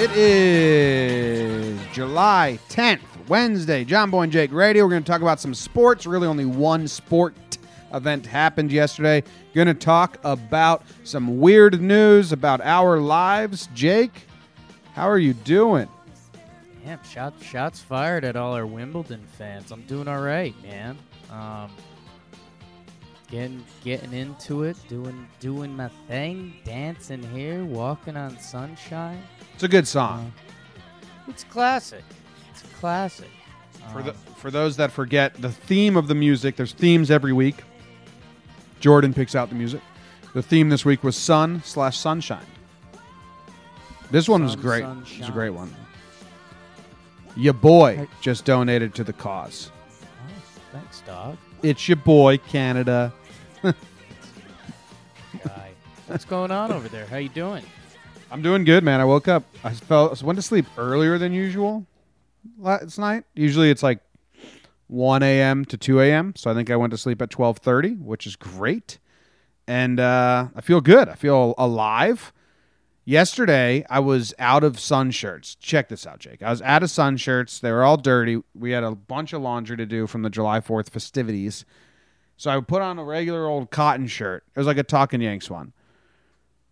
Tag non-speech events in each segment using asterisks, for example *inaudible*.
It is July 10th, Wednesday. John Boy and Jake Radio. We're going to talk about some sports. Really, only one sport event happened yesterday. Going to talk about some weird news about our lives. Jake, how are you doing? Damn, shots shots fired at all our Wimbledon fans. I'm doing all right, man. Um, getting getting into it, doing doing my thing, dancing here, walking on sunshine. It's a good song. It's classic. It's classic. For the, Um, for those that forget the theme of the music, there's themes every week. Jordan picks out the music. The theme this week was sun slash sunshine. This one was Sun, great. sun, It's a great one. Your boy just donated to the cause. oh, thanks, dog. It's your boy, Canada. Guy. What's going on over there? How you doing? I'm doing good, man. I woke up. I felt I went to sleep earlier than usual last night. Usually it's like 1 a.m. to 2 a.m. So I think I went to sleep at 12:30, which is great, and uh, I feel good. I feel alive. Yesterday I was out of sun shirts. Check this out, Jake. I was out of sun shirts. They were all dirty. We had a bunch of laundry to do from the July 4th festivities. So I put on a regular old cotton shirt. It was like a Talking Yanks one.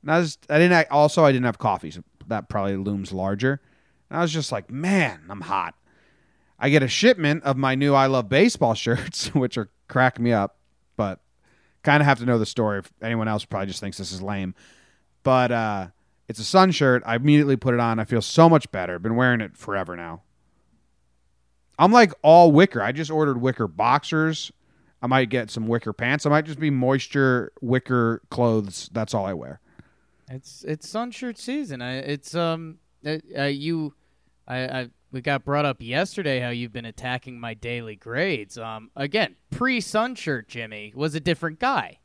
And I was I didn't also I didn't have coffee, so that probably looms larger. And I was just like, man, I'm hot. I get a shipment of my new I love baseball shirts, *laughs* which are crack me up, but kind of have to know the story. If anyone else probably just thinks this is lame, but uh, it's a sun shirt. I immediately put it on. I feel so much better. Been wearing it forever now. I'm like all wicker. I just ordered wicker boxers. I might get some wicker pants. I might just be moisture wicker clothes. That's all I wear. It's it's sunshirt season. I, it's um uh, uh, you, I, I we got brought up yesterday how you've been attacking my daily grades. Um again pre sunshirt Jimmy was a different guy.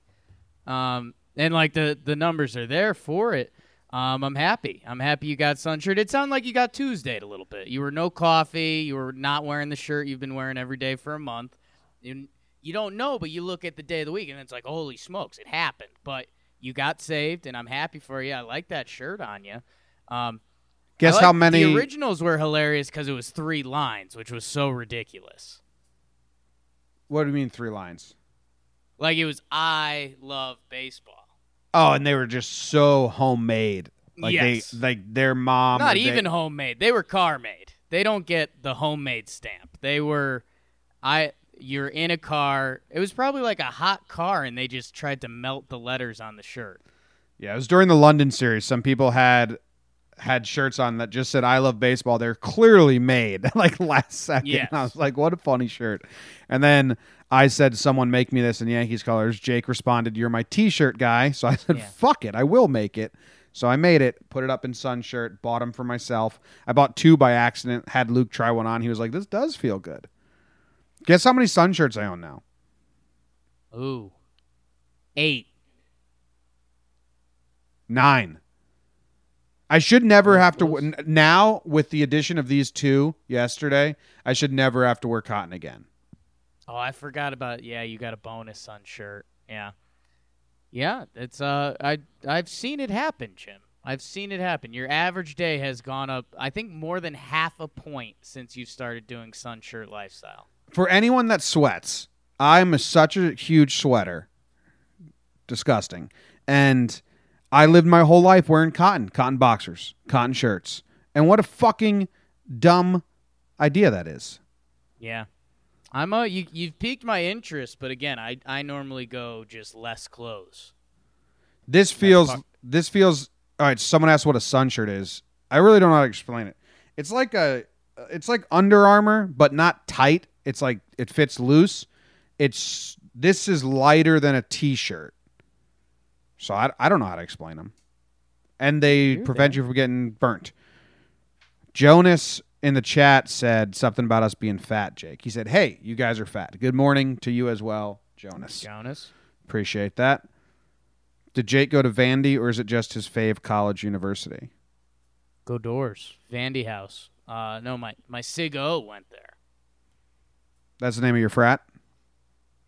Um and like the the numbers are there for it. Um I'm happy. I'm happy you got sunshirt. It sounded like you got Tuesdayed a little bit. You were no coffee. You were not wearing the shirt you've been wearing every day for a month. You you don't know, but you look at the day of the week and it's like holy smokes, it happened. But you got saved, and I'm happy for you. I like that shirt on you. Um, Guess how many? The originals were hilarious because it was three lines, which was so ridiculous. what do you mean three lines? Like it was, I love baseball. Oh, and they were just so homemade. Like Yes. they, like their mom. Not or they- even homemade. They were car made. They don't get the homemade stamp. They were, I. You're in a car. It was probably like a hot car, and they just tried to melt the letters on the shirt. Yeah, it was during the London series. Some people had had shirts on that just said "I love baseball." They're clearly made *laughs* like last second. Yes. I was like, "What a funny shirt!" And then I said, "Someone make me this in Yankees colors." Jake responded, "You're my T-shirt guy." So I said, Yeah. "Fuck it, I will make it." So I made it, put it up in sun shirt, bought them for myself. I bought two by accident. Had Luke try one on. He was like, "This does feel good." Guess how many sun shirts I own now? Ooh, eight. Nine. I should never have to now with the addition of these two yesterday. I should never have to wear cotton again. Oh, I forgot about. Yeah, you got a bonus sun shirt. Yeah, yeah. It's uh, I I've seen it happen, Jim. I've seen it happen. Your average day has gone up. I think more than half a point since you started doing sun shirt lifestyle. For anyone that sweats, I'm a, such a huge sweater. disgusting. And I lived my whole life wearing cotton, cotton boxers, cotton shirts. And what a fucking dumb idea that is. Yeah. I'm a you you've piqued my interest, but again, I I normally go just less clothes. This feels this feels all right. Someone asked what a sun shirt is. I really don't know how to explain it. It's like a Uh, it's like Under Armour, but not tight. It's like it fits loose. It's this is lighter than a t-shirt. So I, I don't know how to explain them. And they You're prevent you from getting burnt. Jonas in the chat said something about us being fat, Jake. He said, "Hey, you guys are fat. Good morning to you as well, Jonas." Jonas. Appreciate that. Did Jake go to Vandy or is it just his fave college university? Go doors. Vandy House. Uh no, my my Sig O went there. That's the name of your frat?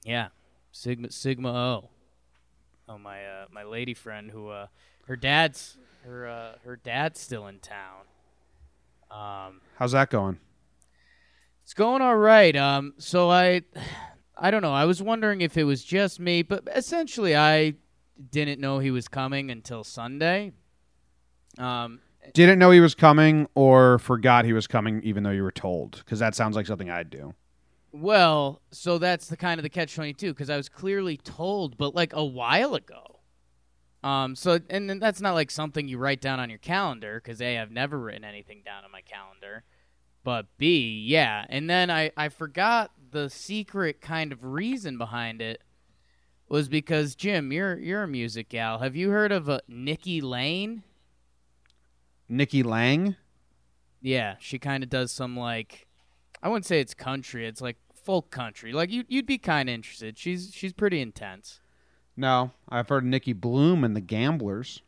Yeah. Sigma Sigma O. Oh my uh my lady friend who uh her dad's her uh her dad's still in town. Um How's that going? It's going all right. Um, so I, I don't know. I was wondering if it was just me, but essentially, I didn't know he was coming until Sunday. Um, Didn't know he was coming or forgot he was coming even though you were told? Because that sounds like something I'd do. well, so that's the kind of the catch twenty two because I was clearly told, but like a while ago. Um, so and then that's not like something you write down on your calendar because a I've never written anything down on my calendar, but b yeah, and then I I forgot the secret kind of reason behind it was because Jim, you're you're a music gal. Have you heard of uh, Nikki Lane? Nikki Lang? Yeah, she kind of does some like I wouldn't say it's country. It's like folk country. Like you you'd be kind of interested. She's she's pretty intense. No, I've heard Nicki Bluhm and the Gamblers.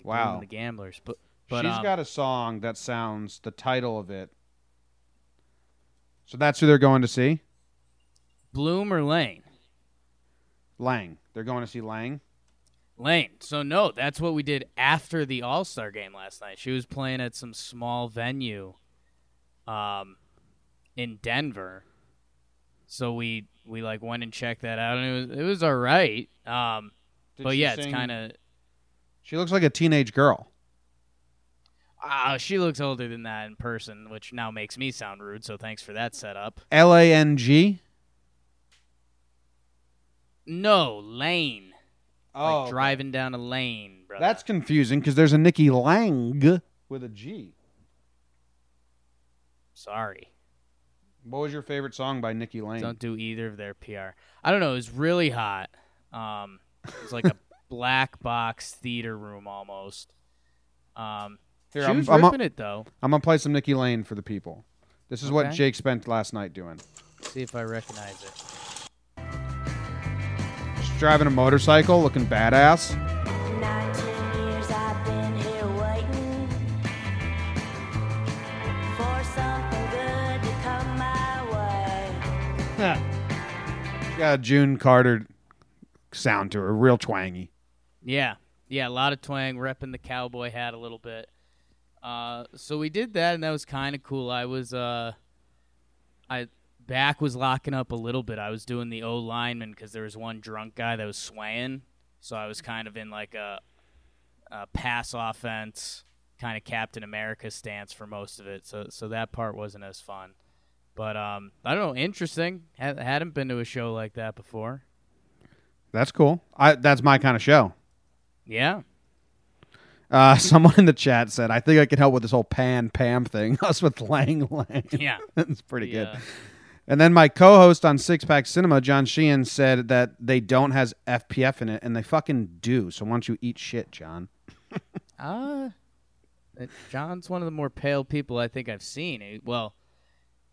Bluhm Wow. and the Gamblers, but but She's um, got a song that sounds the title of it. So that's who they're going to see? Bluhm or Lang. Lang. They're going to see Lang. Lane. So no, that's what we did after the All Star game last night. She was playing at some small venue, um, in Denver. So we we like went and checked that out, and it was it was all right. Um, Did but she yeah, it's kind of. She looks like a teenage girl. Uh, she looks older than that in person, which now makes me sound rude. So thanks for that setup. L A N G. No, lane. Oh, like driving down a lane, brother. That's confusing because there's a Nikki Lang with a G. sorry. What was your favorite song by Nikki Lang? Don't do either of their PR. I don't know. It was really hot. Um, it was like a *laughs* black box theater room almost. Um, Here, she I'm, was I'm, ripping it though. I'm gonna play some Nikki Lane for the people. This is what Jake spent last night doing. See if I recognize it. Just driving a motorcycle, looking badass. 19 years I've been here waiting for something good to come my way. She got a June Carter sound to her, real twangy. Yeah, yeah, a lot of twang, repping the cowboy hat a little bit. Uh, so we did that, and that was kind of cool. I was, uh, I back was locking up a little bit. I was doing the O lineman because there was one drunk guy that was swaying, so I was kind of in like a, a pass offense, kind of Captain America stance for most of it. So, so that part wasn't as fun. But um, I don't know, interesting. Ha- hadn't been to a show like that before. That's cool. I that's my kind of show. Yeah. Uh, *laughs* someone in the chat said, "I think I can help with this whole Pan Pam thing." *laughs* Us with Lang Lang. Yeah. *laughs* That's pretty The, good. uh, And then my co-host on Six Pack Cinema, John Sheehan, said that they don't has SPF in it, and they fucking do. So why don't you eat shit, John? *laughs* Uh, John's one of the more pale people I think I've seen. He- well,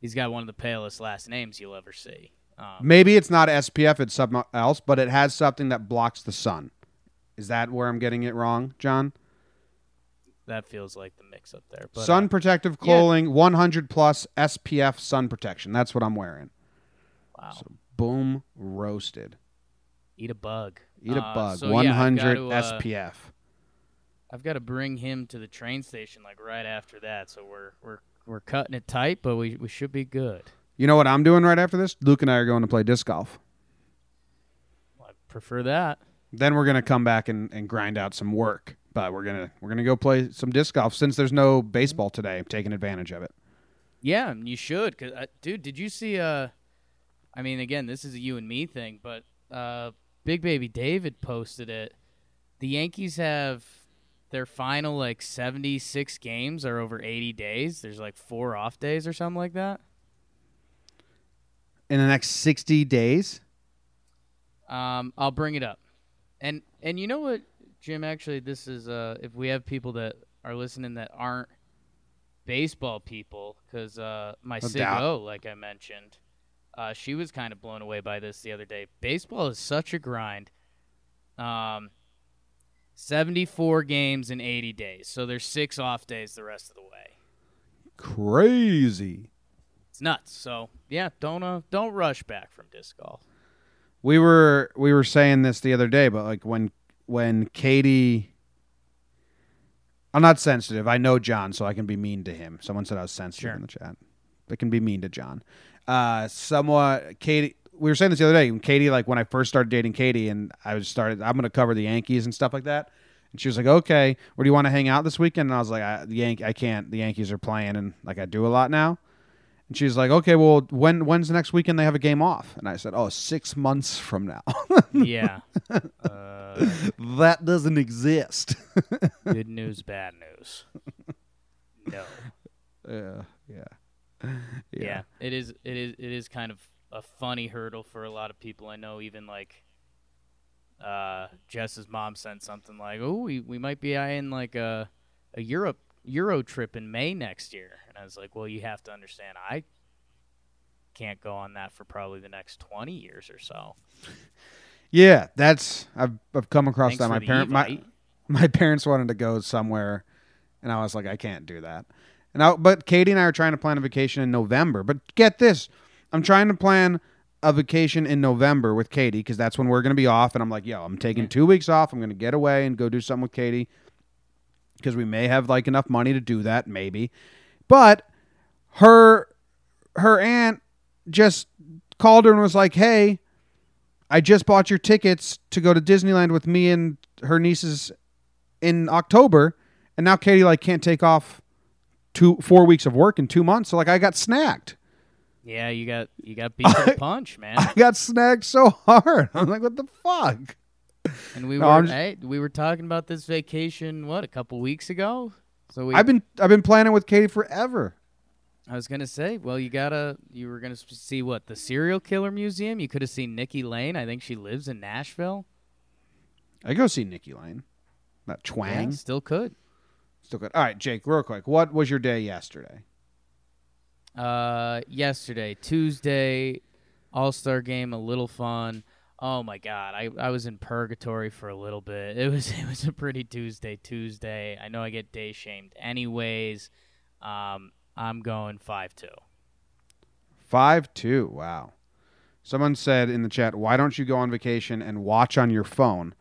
he's got one of the palest last names you'll ever see. Um, Maybe it's not SPF; it's something else, but it has something that blocks the sun. Is that where I'm getting it wrong, John? That feels like the mix up there. But, sun uh, protective clothing, 100 plus SPF sun protection. That's what I'm wearing. wow, So Boom, roasted. eat a bug. Eat a Uh, bug. so, yeah, I've 100 gotta, uh, SPF. I've got to bring him to the train station like right after that. So we're we're we're cutting it tight, but we we should be good. You know what I'm doing right after this? Luke and I are going to play disc golf. Well, I prefer that. Then we're gonna come back and, and grind out some work. But we're gonna we're gonna go play some disc golf since there's no baseball today. I'm taking advantage of it. Yeah, you should, cause uh, dude, did you see? Uh, I mean, again, this is a you and me thing, but uh, Big Baby David posted it. The Yankees have their final like seventy six games are over eighty days. There's like four off days or something like that. In the next sixty days. Um, I'll bring it up, and and you know what, Jim? Actually, this is uh, if we have people that are listening that aren't baseball people, because uh, my No Sig. O, like I mentioned, uh, she was kind of blown away by this the other day. Baseball is such a grind. Um, seventy-four games in eighty days, so there's six off days the rest of the way. Crazy. It's nuts. So yeah, don't uh, don't rush back from disc golf. We were we were saying this the other day, but like when when Katie I'm not sensitive. I know John, so I can be mean to him. Someone said I was sensitive Sure. in the chat. I can be mean to John. Uh somewhat Katie we were saying this the other day. When Katie, like when I first started dating Katie and I was started I'm gonna cover the Yankees and stuff like that. And she was like, Okay, where do you want to hang out this weekend? And I was like, I the Yank I can't. The Yankees are playing and like I do a lot now. And she's like, okay, well, when when's the next weekend they have a game off? And I said, oh, six months from now. *laughs* yeah. Uh, *laughs* that doesn't exist. *laughs* good news, bad news. No. yeah, yeah, yeah. it is it is it is kind of a funny hurdle for a lot of people i know even like uh jess's mom sent something like oh we, we might be eyeing like a a europe euro trip in may next year and i was like well you have to understand i can't go on that for probably the next 20 years or so Yeah, that's I've I've come across Thanks that. My parent my my parents wanted to go somewhere, and I was like, I can't do that. And I, but Katie and I are trying to plan a vacation in November. But get this, I'm trying to plan a vacation in November with Katie because that's when we're gonna be off. And I'm like, yo, I'm taking two weeks off. I'm gonna get away and go do something with Katie because we may have like enough money to do that, maybe. But her her aunt just called her and was like, hey. I just bought your tickets to go to Disneyland with me and her nieces in October, and now Katie like can't take off two four weeks of work in two months. So like I got snagged. yeah you got you got beat to the *laughs* punch man I got snagged so hard. *laughs* I'm like, what the fuck? And we No, were just- hey, we were talking about this vacation what a couple weeks ago so we I've been I've been planning with Katie forever. I was gonna say, well, you gotta, you were gonna see what the serial killer museum. You could have seen Nikki Lane. I think she lives in Nashville. I go see Nikki Lane. Yeah, twang. still could. Still good. All right, Jake, real quick. What was your day yesterday? Uh, yesterday, Tuesday, All Star game, a little fun. Oh my God, I, I was in purgatory for a little bit. *laughs* It was it was a pretty Tuesday. Tuesday. I know I get day shamed, anyways. Um, I'm going five two. Five two. Wow. Someone said in the chat, "Why don't you go on vacation and watch on your phone?"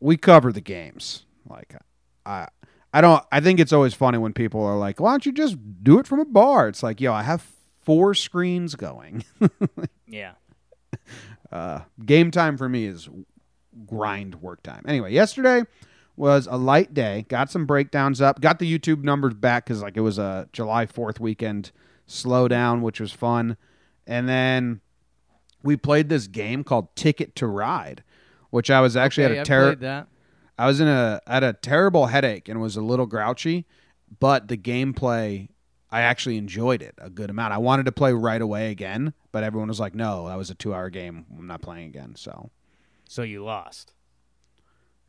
We cover the games. Like, I, I don't. I think it's always funny when people are like, "Why don't you just do it from a bar?" It's like, yo, I have four screens going. *laughs* Yeah. Uh, game time for me is grind work time. Anyway, yesterday was a light day. Got some breakdowns up. Got the YouTube numbers back because like it was a July Fourth weekend slowdown, which was fun. And then we played this game called Ticket to Ride, which I was actually Okay, at a that. I was in a had a terrible headache and was a little grouchy, but the gameplay I actually enjoyed it a good amount. I wanted to play right away again, but everyone was like, "No, that was a 2-hour game. I'm not playing again." So, So you lost.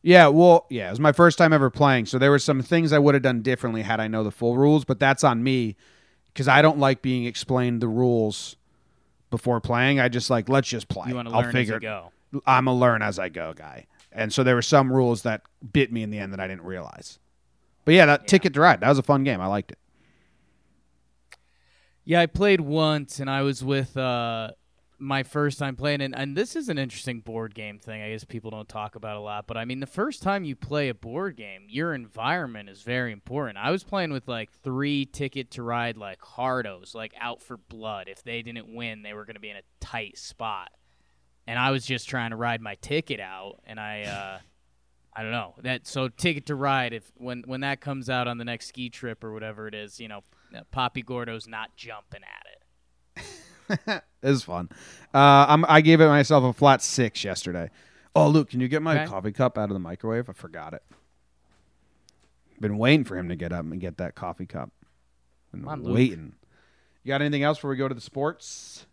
yeah, well, yeah, it was my first time ever playing, so there were some things I would have done differently had I know the full rules, but that's on me cuz I don't like being explained the rules before playing. I just like, let's just play. You want to I'll learn as figure you it go. I'm a learn as I go guy. And so there were some rules that bit me in the end that I didn't realize. But yeah, that ticket to ride, that was a fun game. I liked it. Yeah, I played once, and I was with uh, my first time playing, and, and this is an interesting board game thing. I guess people don't talk about a lot, but I mean, the first time you play a board game, your environment is very important. I was playing with like three ticket to ride, like hardos, like out for blood. If they didn't win, they were going to be in a tight spot. and I was just trying to ride my ticket out, and I. Uh, I don't know that. So ticket to ride. If when when that comes out on the next ski trip or whatever it is, you know, Poppy Gordo's not jumping at it. *laughs* It was fun. Uh, I'm, I gave it myself a flat six yesterday. Oh, Luke, can you get my Okay. coffee cup out of the microwave? I forgot it. Been waiting for him to get up and get that coffee cup. Been on, Luke. waiting. You got anything else before we go to the sports?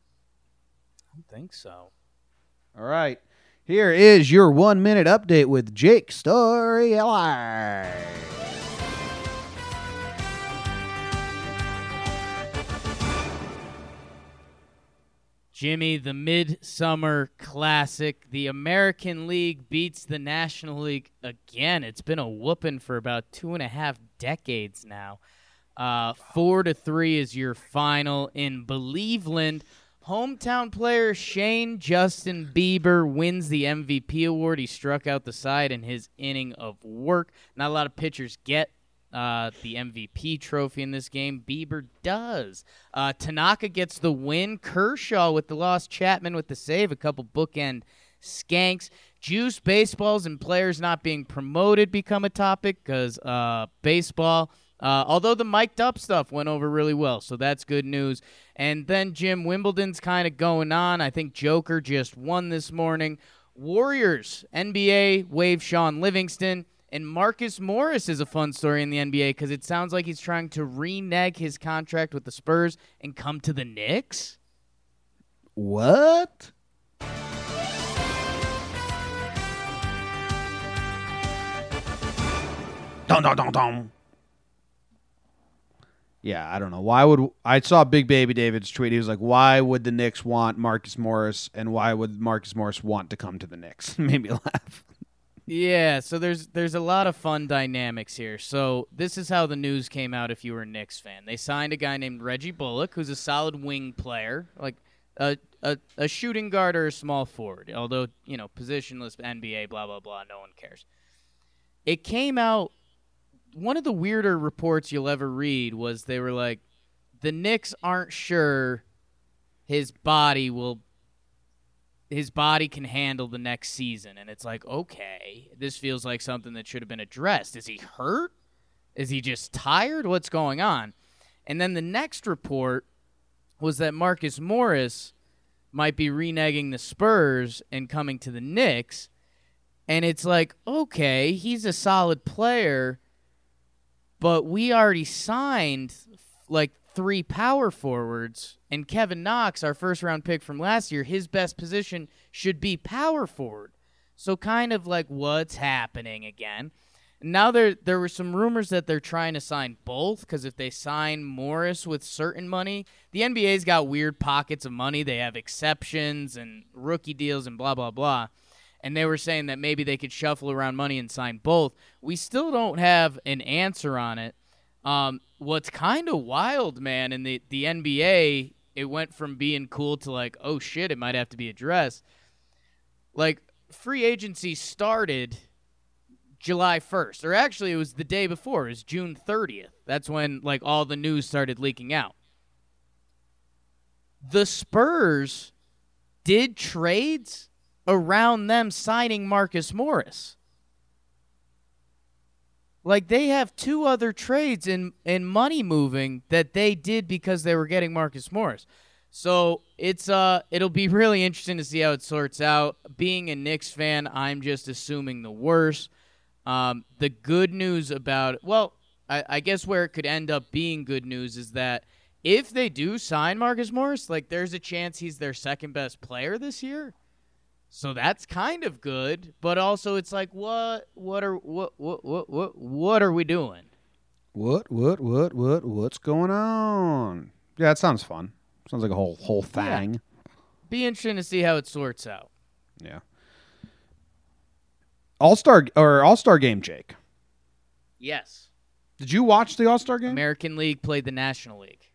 I don't think so. All right. Here is your one minute update with Jake Story LR. Jimmy, the Midsummer Classic. The American League beats the National League again. It's been a whooping for about two and a half decades now. Uh, four to three is your final in Believeland. Hometown player Shane Justin Bieber wins the MVP award. He struck out the side in his inning of work. Not a lot of pitchers get uh, the MVP trophy in this game. Bieber does. Uh, Tanaka gets the win. Kershaw with the loss. Chapman with the save. A couple bookend skanks. Juice baseballs and players not being promoted become a topic because uh, baseball. Uh, although the mic'd up stuff went over really well, so that's good news. And then Jim Wimbledon's kind of going on. I think Joker just won this morning. Warriors NBA wave Shaun Livingston. And Marcus Morris is a fun story in the NBA because it sounds like he's trying to renege his contract with the Spurs and come to the Knicks. What? Dum dum dum dum. Yeah, I don't know. Why would I saw Big Baby David's tweet? He was like, "Why would the Knicks want Marcus Morris, and why would Marcus Morris want to come to the Knicks?" *laughs* Made me laugh. Yeah, so there's there's a lot of fun dynamics here. So this is how the news came out. If you were a Knicks fan, they signed a guy named Reggie Bullock, who's a solid wing player, like a a, a shooting guard or a small forward. Although you know positionless NBA, blah blah blah, no one cares. It came out. One of the weirder reports you'll ever read was they were like, the Knicks aren't sure his body will his body can handle the next season. And it's like, okay, this feels like something that should have been addressed. Is he hurt? Is he just tired? What's going on? And then the next report was that Marcus Morris might be reneging the Spurs and coming to the Knicks. And it's like, okay, he's a solid player, but we already signed like three power forwards, and Kevin Knox, our first round pick from last year, his best position should be power forward. So kind of like what's happening again. Now there there were some rumors that they're trying to sign both because if they sign Morris with certain money, the NBA's got weird pockets of money. They have exceptions and rookie deals and blah blah blah. And they were saying that maybe they could shuffle around money and sign both. We still don't have an answer on it. Um, what's kind of wild, man, in the, the NBA, it went from being cool to like, oh shit, it might have to be addressed. Like, free agency started July 1st, or actually, it was the day before, it was June 30th. That's when like all the news started leaking out. The Spurs did trades around them signing Marcus Morris. Like they have two other trades in in money moving that they did because they were getting Marcus Morris. So it's uh it'll be really interesting to see how it sorts out. Being a Knicks fan, I'm just assuming the worst. Um, the good news about well, I, I guess where it could end up being good news is that if they do sign Marcus Morris, like there's a chance he's their second best player this year. So that's kind of good, but also it's like what what are what what what what what are we doing? What? What? What? What? What's going on? Yeah, that sounds fun. Sounds like a whole whole Yeah. thing. Be interesting to see how it sorts out. Yeah. All Star or All Star game, Jake. Yes. Did you watch the All Star game? American League played the National League.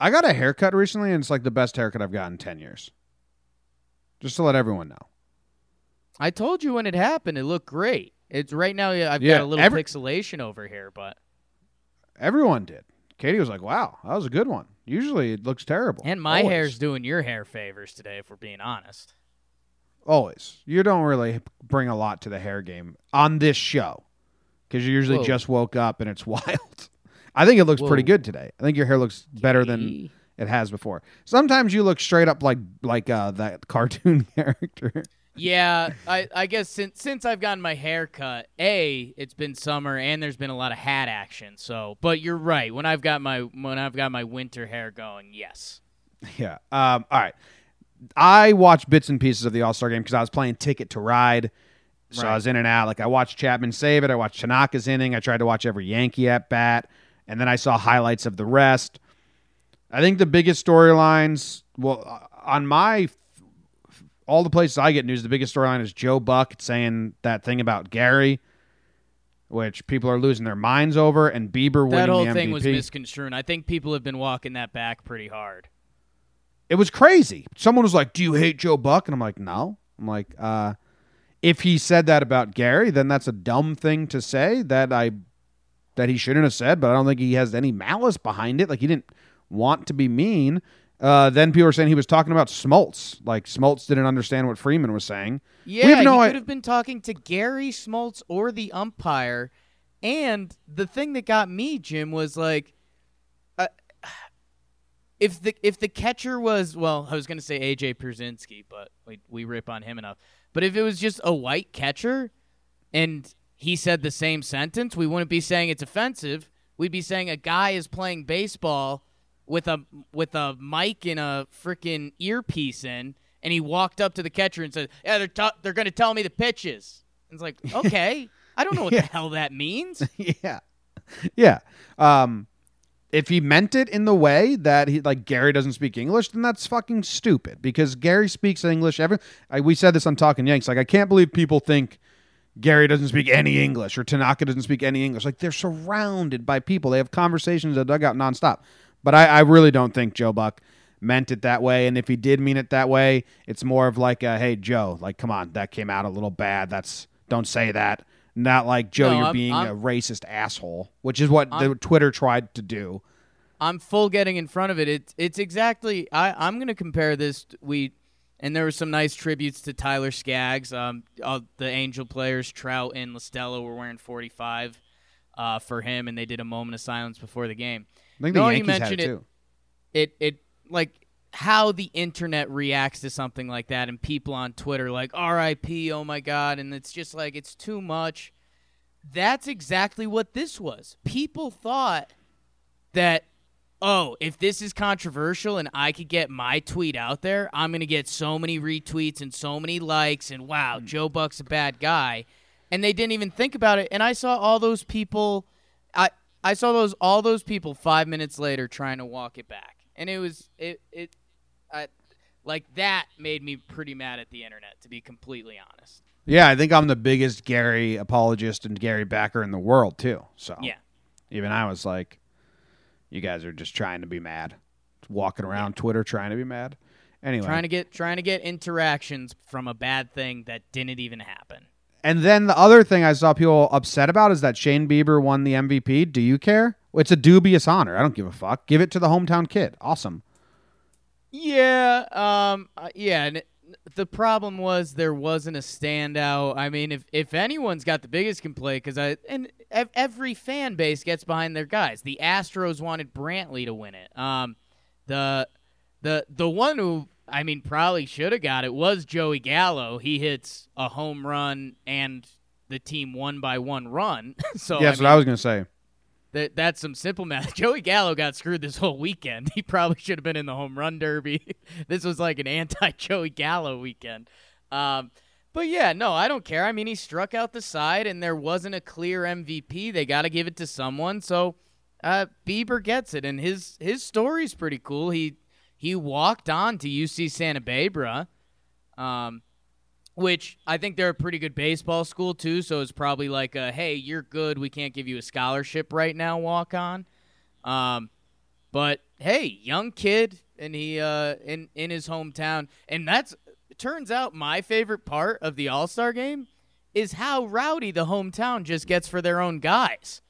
I got a haircut recently, and it's like the best haircut I've gotten in ten years. Just to let everyone know. I told you when it happened, it looked great. It's right now. I've Yeah, got a little every- pixelation over here, but Everyone did. Katie was like, "Wow, that was a good one." Usually it looks terrible. And my Always. hair's doing your hair favors today, if we're being honest. always. You don't really bring a lot to the hair game on this show because you usually Whoa. just woke up and it's *laughs* wild. I think it looks pretty good today. I think your hair looks better than. It has before. Sometimes you look straight up like like uh, that *laughs* cartoon character. Yeah, I, I guess since since I've gotten my hair cut, a it's been summer and there's been a lot of hat action. So, but you're right. When I've got my when I've got my winter hair going, yes. Yeah. Um, all right. I watched bits and pieces of the All Star game because I was playing Ticket to Ride. So I was in and out. Like I watched Chapman save it. I watched Tanaka's inning. I tried to watch every Yankee at bat, and then I saw highlights of the rest. I think the biggest storylines, well, on my all the places I get news, the biggest storyline is Joe Buck saying that thing about Gary, which people are losing their minds over, and Bieber winning That whole the thing was misconstrued. I think people have been walking that back pretty hard. it was crazy. Someone was like, "Do you hate Joe Buck?" And I'm like, "No." I'm like, uh, if he said that about Gary, then that's a dumb thing to say that I that he shouldn't have said. But I don't think he has any malice behind it. Like he didn't want to be mean. Uh, then people were saying he was talking about Smoltz. Like Smoltz didn't understand what Freeman was saying. Yeah, have no he i- could have been talking to Gary Smoltz or the umpire. And the thing that got me, Jim, was like, uh, if the if the catcher was well, I was going to say AJ Pierzynski, but we we rip on him enough. But if it was just a white catcher, and he said the same sentence, we wouldn't be saying it's offensive. We'd be saying a guy is playing baseball with a with a mic and a freaking earpiece in, and he walked up to the catcher and said, "Yeah, they're t- they're going to tell me the pitches." And it's like, *laughs* okay, I don't know what Yeah. the hell that means. *laughs* yeah, yeah. Um, if he meant it in the way that he like Gary doesn't speak English, then that's fucking stupid. Because Gary speaks English. Every I, we said this on Talking Yanks. Like I can't believe people think Gary doesn't speak any English or Tanaka doesn't speak any English. Like they're surrounded by people. They have conversations at the dugout nonstop. But I, I really don't think Joe Buck meant it that way. And if he did mean it that way, it's more of like, a, hey Joe, like come on, that came out a little bad. That's don't say that. Not like Joe, No, you're I'm- being I'm- a racist asshole, which is what the I'm- Twitter tried to do. I'm full getting in front of it. It's it's exactly. I I'm going to compare this. We and there were some nice tributes to Tyler Skaggs. Um, all the Angel players, Trout and La Stella, were wearing 45 uh, for him, and they did a moment of silence before the game. I think No, the you Yankees had mentioned it it. too. It it like how the internet reacts to something like that, and people on Twitter like R.I.P. Oh my God, and it's just like it's too much. That's exactly what this was. People thought that oh, if this is controversial and I could get my tweet out there, I'm going to get so many retweets and so many likes and wow, hmm. Joe Buck's a bad guy. And they didn't even think about it. And I saw all those people I I saw those all those people 5 minutes later trying to walk it back. And it was it it I, like that made me pretty mad at the internet to be completely honest. Yeah, I think I'm the biggest Gary apologist and Gary backer in the world too. So Yeah. even I was like, you guys are just trying to be mad, walking around Twitter trying to be mad. Anyway, Trying to get trying to get interactions from a bad thing that didn't even happen. And then the other thing I saw people upset about is that Shane Bieber won the MVP. Do you care? It's a dubious honor. I don't give a fuck. Give it to the hometown kid. Awesome. Yeah, um, uh, yeah. And the problem was there wasn't a standout. I mean, if if anyone's got the biggest complaint, because I and ev- every fan base gets behind their guys. The Astros wanted Brantley to win it. Um, the the the one who I mean probably should have got it was Joey Gallo. He hits a home run and the team won by one run. *laughs* so yeah, that's I what I was gonna say. that that's some simple math. *laughs* Joey Gallo got screwed this whole weekend. *laughs* He probably should have been in the home run derby. this was like an anti Joey Gallo weekend. Um, but yeah, no, I don't care. I mean, he struck out the side, and there wasn't a clear MVP. They got to give it to someone. So uh, Bieber gets it, and his his story's pretty cool. He he walked on to UC Santa Barbara. Um, which I think they're a pretty good baseball school too. So it's probably like, a, hey, you're good. We can't give you a scholarship right now. Walk on. Um, but hey, young kid, and he uh in in his hometown, and that's turns out my favorite part of the All Star game is how rowdy the hometown just gets for their own guys.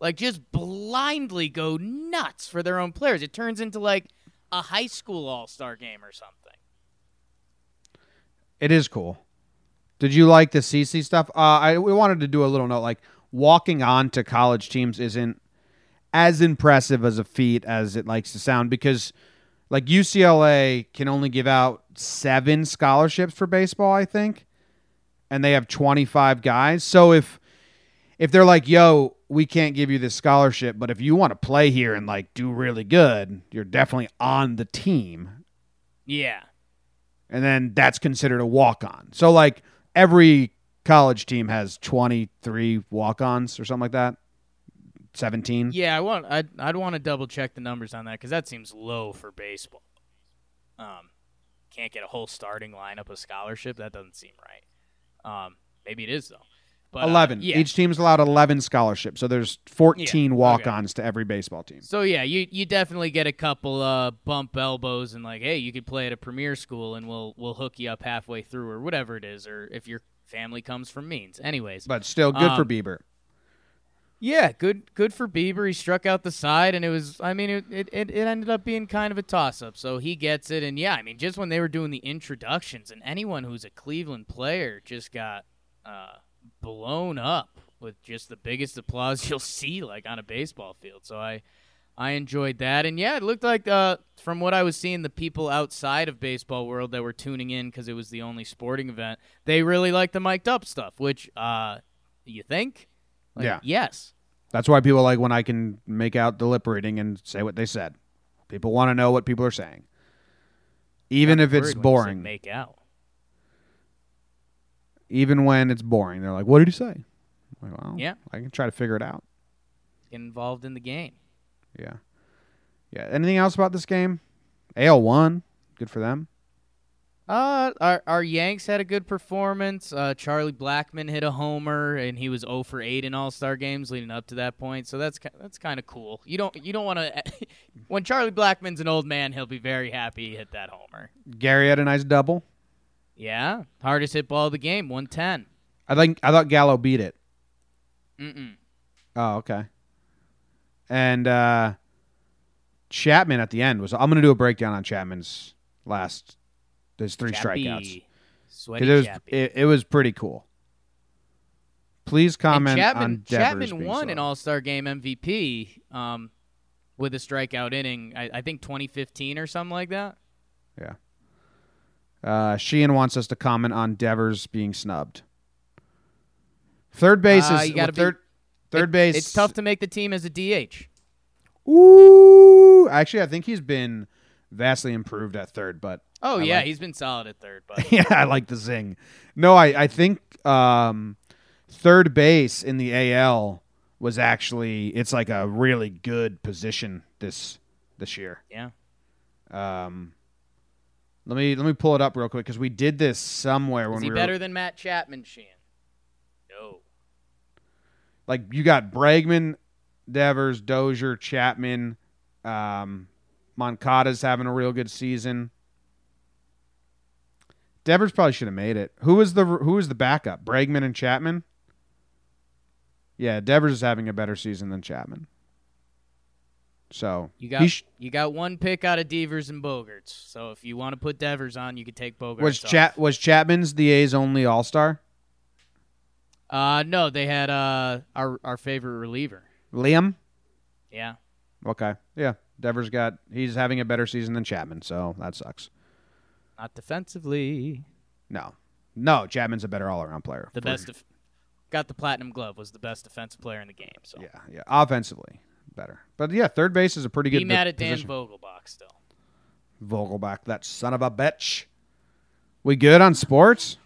like just blindly go nuts for their own players. It turns into like a high school all star game or something. It is cool. Did you like the CC stuff? Uh, I we wanted to do a little note like walking on to college teams isn't as impressive as a feat as it likes to sound because like UCLA can only give out seven scholarships for baseball, I think, and they have 25 guys. So if if they're like, "Yo, we can't give you this scholarship, but if you want to play here and like do really good, you're definitely on the team." Yeah. and then that's considered a walk on. So like every college team has 23 walk ons or something like that. 17. Yeah, I want I'd I'd want to double check the numbers on that because that seems low for baseball. Um, can't get a whole starting lineup of scholarship. That doesn't seem right. Um, maybe it is though. But, uh, 11. yeah. Each team's allowed 11 scholarships. So there's 14 Yeah, walk ons to every baseball team. So yeah, you you definitely get a couple uh, bump elbows and like, hey, you could play at a premier school and we'll we'll hook you up halfway through or whatever it is, or if your family comes from means. Anyways, But still good for Um, Bieber. Yeah, good good for Bieber. He struck out the side, and it was. I mean, it it, it, it ended up being kind of a toss up. So he gets it, and yeah, I mean, just when they were doing the introductions, and anyone who's a Cleveland player just got uh, blown up with just the biggest applause *laughs* you'll see, like on a baseball field. So I I enjoyed that, and yeah, it looked like uh, from what I was seeing, the people outside of baseball world that were tuning in because it was the only sporting event, they really liked the mic'd up stuff. Which uh, you think? Like, Yeah. Yes. That's why people like when I can make out the lip reading and say what they said. People want to know what people are saying. Even if it's worried when you said boring. Make out. Even when it's boring. They're like, what did he say? I'm like, well, Yeah. I can try to figure it out. Get involved in the game. Yeah. Yeah. Anything else about this game? AL won. Good for them. Uh, our our Yanks had a good performance. Uh, Charlie Blackmon hit a homer, and he was 0 for 8 in All Star games leading up to that point. So that's that's kind of cool. You don't you don't want to. *laughs* when Charlie Blackmon's an old man, he'll be very happy he hit that homer. Gary had a nice double. Yeah, hardest hit ball of the game, 110. I think I thought Gallo beat it. Mm-mm. Oh, okay. And uh Chapman at the end was I'm gonna do a breakdown on Chapman's last his three Chappie. strikeouts. Sweaty It was, it, it was pretty cool. Please comment and Chapman, on Devers Chapman won slow. an All Star Game MVP um, with a strikeout inning. I, I think 2015 or something like that. Yeah. Uh, Sheehan wants us to comment on Devers being snubbed. Third base Uh, is you gotta be- third. Third It- base. It's tough to make the team as a DH. Ooh, actually, I think he's been vastly improved at third, but Oh I yeah, like- he's been solid at third, but *laughs* yeah, I like the zing. No, I I think um, third base in the AL was actually it's like a really good position this this year. yeah. Um, let me let me pull it up real quick because we did this somewhere Is when he we better were than Matt Chapman, Sheehan? No. like you got Bregman, Devers, Dozier, Chapman, um, Moncada's having a real good season. Devers probably should have made it. Who was the who was the backup? Bregman and Chapman. Yeah, Devers is having a better season than Chapman. So You got sh- you got one pick out of Devers and Bogaerts. So if you want to put Devers on, you could take Bogaerts. was. Chat was Chapman's the A's only All Star. Uh no, they had uh our our favorite reliever. Liam. Yeah. Okay, yeah, Devers got he's having a better season than Chapman, so that sucks. Not defensively. No, no, Chapman's a better all around player. The best def- got the platinum glove was the best defensive player in the game. So Yeah, yeah. Offensively, better. But yeah, third base is a pretty good. be mad at Dan position. Vogelbach still. Vogelbach, that son of a bitch. We good on sports?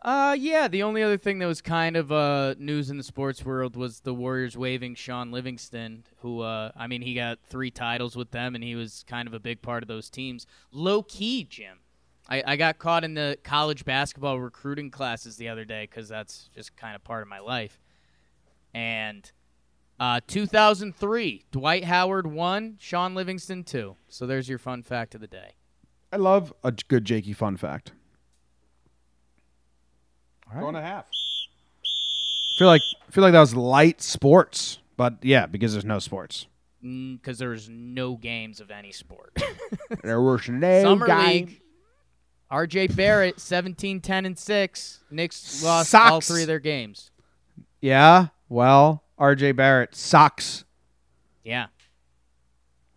Uh, yeah. The only other thing that was kind of uh news in the sports world was the Warriors waiving Shaun Livingston, who uh, I mean, he got three titles with them, and he was kind of a big part of those teams. Low key, Jim. I, I got caught in the college basketball recruiting classes the other day because that's just kind of part of my life. And uh, 2003, Dwight Howard one, Shaun Livingston two. So there's your fun fact of the day. I love a good Jakey fun fact. All Go and a half. Feel like I feel like that was light sports, but yeah, because there's no sports. because there's no games of any sport. *laughs* There was no Summer game. League. R.J. Barrett, 17, 10, and 6. Knicks lost all three of their games. Yeah, well, R.J. Barrett sucks. Yeah. *laughs*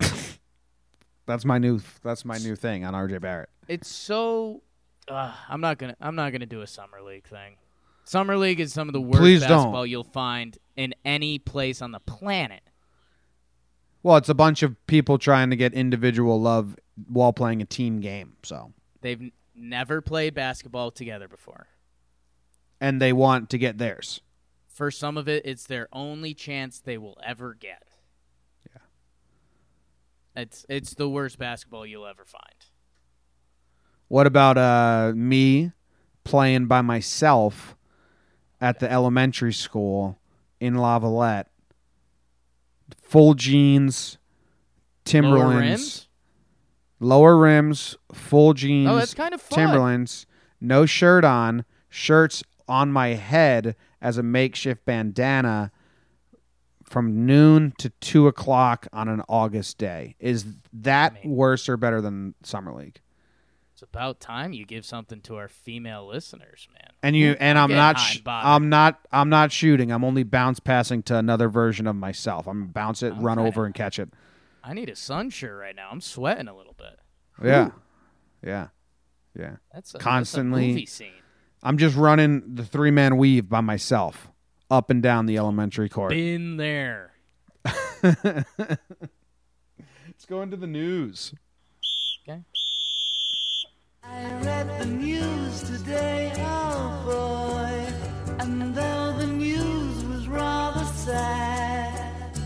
That's my new. That's my new thing on R.J. Barrett. It's so uh, I'm not gonna I'm not gonna do a summer league thing. Summer league is some of the worst Please don't. basketball you'll find in any place on the planet. Well, it's a bunch of people trying to get individual love while playing a team game. So, They've n- never played basketball together before. and they want to get theirs. For some of it, it's their only chance they will ever get. Yeah. It's it's the worst basketball you'll ever find. What about uh me playing by myself at the elementary school in Lavallette? Full jeans, Timberlands, Lower rims? lower rims, full jeans. Oh, that's kind of fun. Timberlands, no shirt on, shirts on my head as a makeshift bandana from noon to two o'clock on an August day. Is that I mean- worse or better than summer league? It's about time you give something to our female listeners, man. And you and I'm not sh- I'm not I'm not shooting. I'm only bounce passing to another version of myself. I'm bounce it, run over, and catch it. I need a sun shirt right now. I'm sweating a little bit. Yeah, yeah, yeah. That's a, Constantly- that's a movie scene. I'm just running the three man weave by myself up and down the elementary court. Been there. *laughs* Let's go into the news. Okay. I read the news today, oh boy, and though the news was rather sad,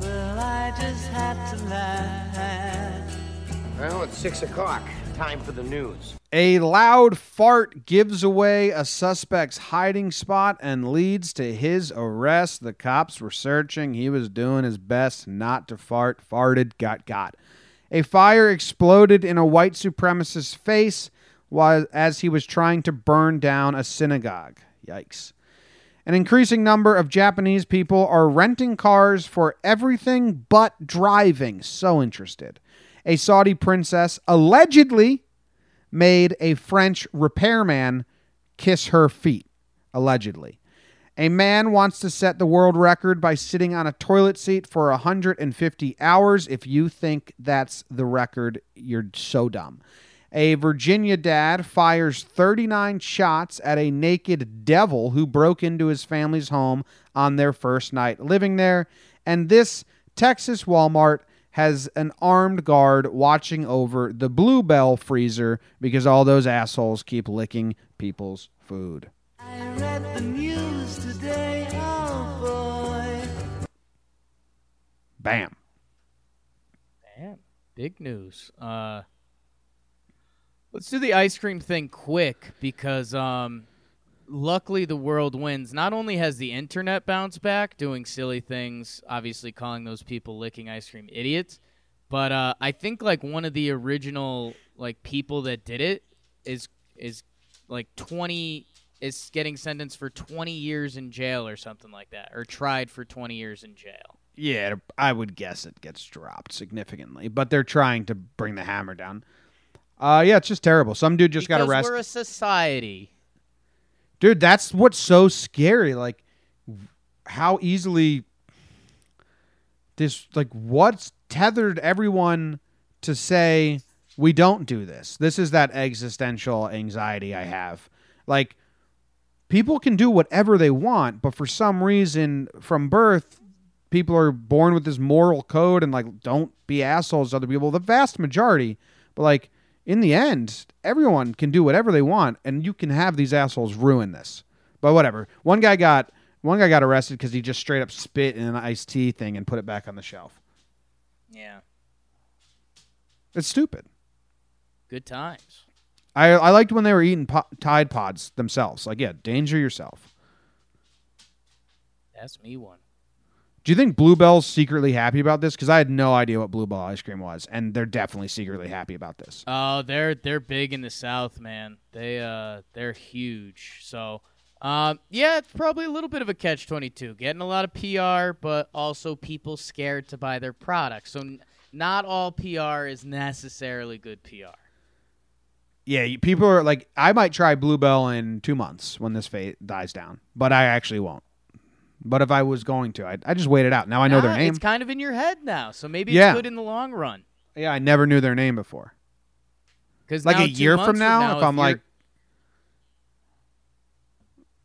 well, I just had to laugh. Well, it's six o'clock. Time for the news. A loud fart gives away a suspect's hiding spot and leads to his arrest. The cops were searching. He was doing his best not to fart. Farted, got got. A fire exploded in a white supremacist's face while as he was trying to burn down a synagogue. Yikes. An increasing number of Japanese people are renting cars for everything but driving. So interested. A Saudi princess allegedly made a French repairman kiss her feet, allegedly. A man wants to set the world record by sitting on a toilet seat for 150 hours. If you think that's the record, you're so dumb. A Virginia dad fires 39 shots at a naked devil who broke into his family's home on their first night living there. And this Texas Walmart has an armed guard watching over the Bluebell freezer because all those assholes keep licking people's food. I read the news today, oh boy. Bam. Damn. Big news. Uh Let's do the ice cream thing quick because um luckily the world wins. Not only has the internet bounced back doing silly things, obviously calling those people licking ice cream idiots, but uh I think like one of the original like people that did it is is like 20 is getting sentenced for 20 years in jail or something like that or tried for 20 years in jail. Yeah, I would guess it gets dropped significantly, but they're trying to bring the hammer down. Uh, yeah, it's just terrible. Some dude just got arrested. We're a society. Dude, that's what's so scary. Like, how easily this, like, what's tethered everyone to say we don't do this? This is that existential anxiety I have. Like, people can do whatever they want, but for some reason, from birth, people are born with this moral code and, like, don't be assholes to other people. The vast majority, but, like, in the end, everyone can do whatever they want, and you can have these assholes ruin this. But whatever. One guy got one guy got arrested because he just straight up spit in an iced tea thing and put it back on the shelf. Yeah. It's stupid. Good times. I I liked when they were eating po- Tide Pods themselves. Like, yeah, danger yourself. That's me one. Do you think Bluebell's secretly happy about this? Because I had no idea what Bluebell ice cream was, and they're definitely secretly happy about this. Oh, they're they're big in the South, man. They uh they're huge. So Um, yeah, it's probably a little bit of a catch twenty two. Getting a lot of PR, but also people scared to buy their products. So n- not all PR is necessarily good PR. Yeah, you- people are like, I might try Bluebell in two months when this fa- dies down, but I actually won't. But if I was going to, I I just wait it out. Now I know their name. It's kind of in your head now, so maybe Yeah. it's good in the long run. yeah, I never knew their name before. Because Like a year from now, if I'm like-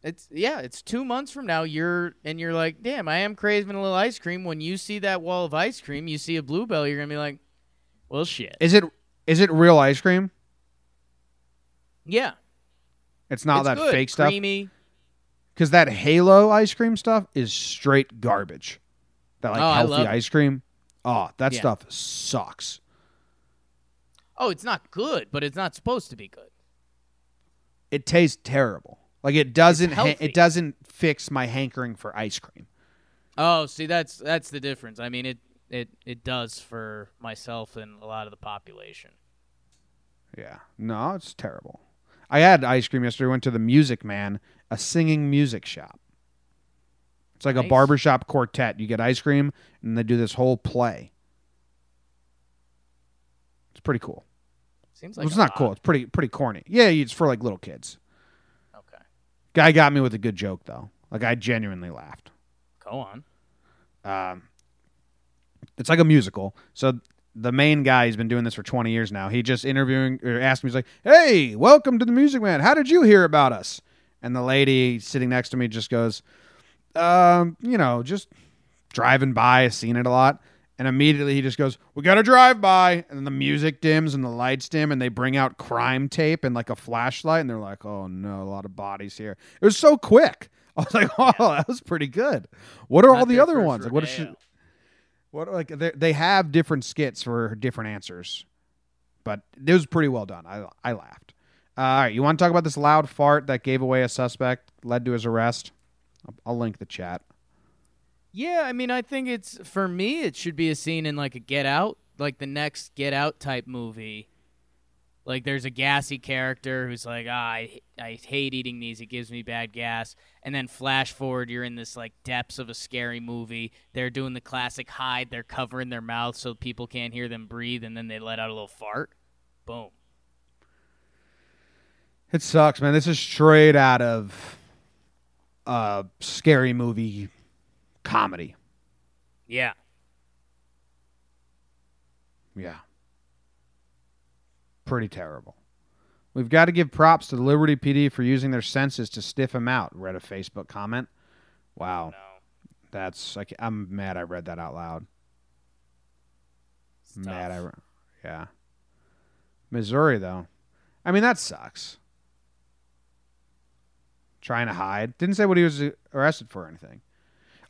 it's yeah, it's two months from now. You're and you're like, damn, I am craving a little ice cream. When you see that wall of ice cream, you see a bluebell, you're gonna be like, well, shit. Is it is it real ice cream? yeah, It's not it's that good. fake stuff. Creamy. Because that Halo ice cream stuff is straight garbage. That like Oh, healthy ice cream. Oh, that Yeah. stuff sucks. Oh, it's not good, but it's not supposed to be good. It tastes terrible. Like it doesn't. Ha- it doesn't fix my hankering for ice cream. Oh, see, that's that's the difference. I mean, it it it does for myself and a lot of the population. Yeah. No, it's terrible. I had ice cream yesterday. Went to the Music Man, a singing music shop. It's like a Nice. barbershop quartet. You get ice cream, and they do this whole play. It's pretty cool. Seems Well, like it's not lot. cool. It's pretty pretty corny. Yeah, it's for like little kids. Okay, Guy got me with a good joke though. Like I genuinely laughed. go on. Um, it's like a musical. So the main guy, he's been doing this for 20 years now. He just interviewing or asked me, he's like, "Hey, welcome to the Music Man. How did you hear about us?" And the lady sitting next to me just goes, "Um, you know, just driving by, seen it a lot." And immediately he just goes, "We got to drive by." And then the music dims and the lights dim, and they bring out crime tape and like a flashlight, and they're like, "Oh no, a lot of bodies here." It was so quick. *laughs* I was like, "Oh, that was pretty good." What are Not all the other ones? Like, what is she? What like they they have different skits for different answers, but it was pretty well done. I I laughed. Uh, all right, you want to talk about this loud fart that gave away a suspect, led to his arrest? I'll, I'll link the chat. Yeah, I mean, I think it's for me. It should be a scene in like a Get Out, like the next Get Out type movie. Like there's a gassy character who's like, ah, I I hate eating these. It gives me bad gas. And then flash forward, you're in this like depths of a scary movie. They're doing the classic hide. They're covering their mouth so people can't hear them breathe, and then they let out a little fart. Boom. It sucks, man. This is straight out of a scary movie comedy. Yeah. Yeah. Pretty terrible. We've got to give props to the Liberty PD for using their senses to stiff him out. Read a Facebook comment. Wow. No. That's like I'm mad I read that out loud. Mad I yeah. Missouri though. I mean that sucks. Trying to hide. Didn't say what he was arrested for or anything.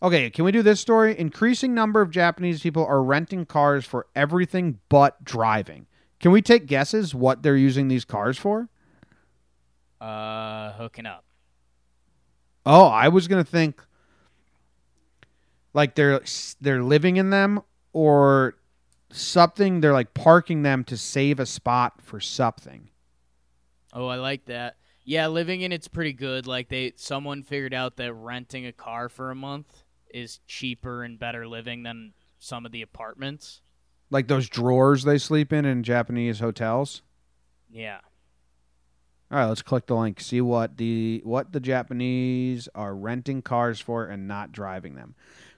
Okay, can we do this story? Increasing number of Japanese people are renting cars for everything but driving. Can we take guesses what they're using these cars for? Uh, hooking up. Oh, I was gonna think like they're they're living in them or something. They're like parking them to save a spot for something. Oh, I like that. Yeah, living in it's pretty good. Like they someone figured out that renting a car for a month is cheaper and better living than some of the apartments. Like those drawers they sleep in in Japanese hotels. Yeah. All right, let's click the link. See what the what the Japanese are renting cars for and not driving them.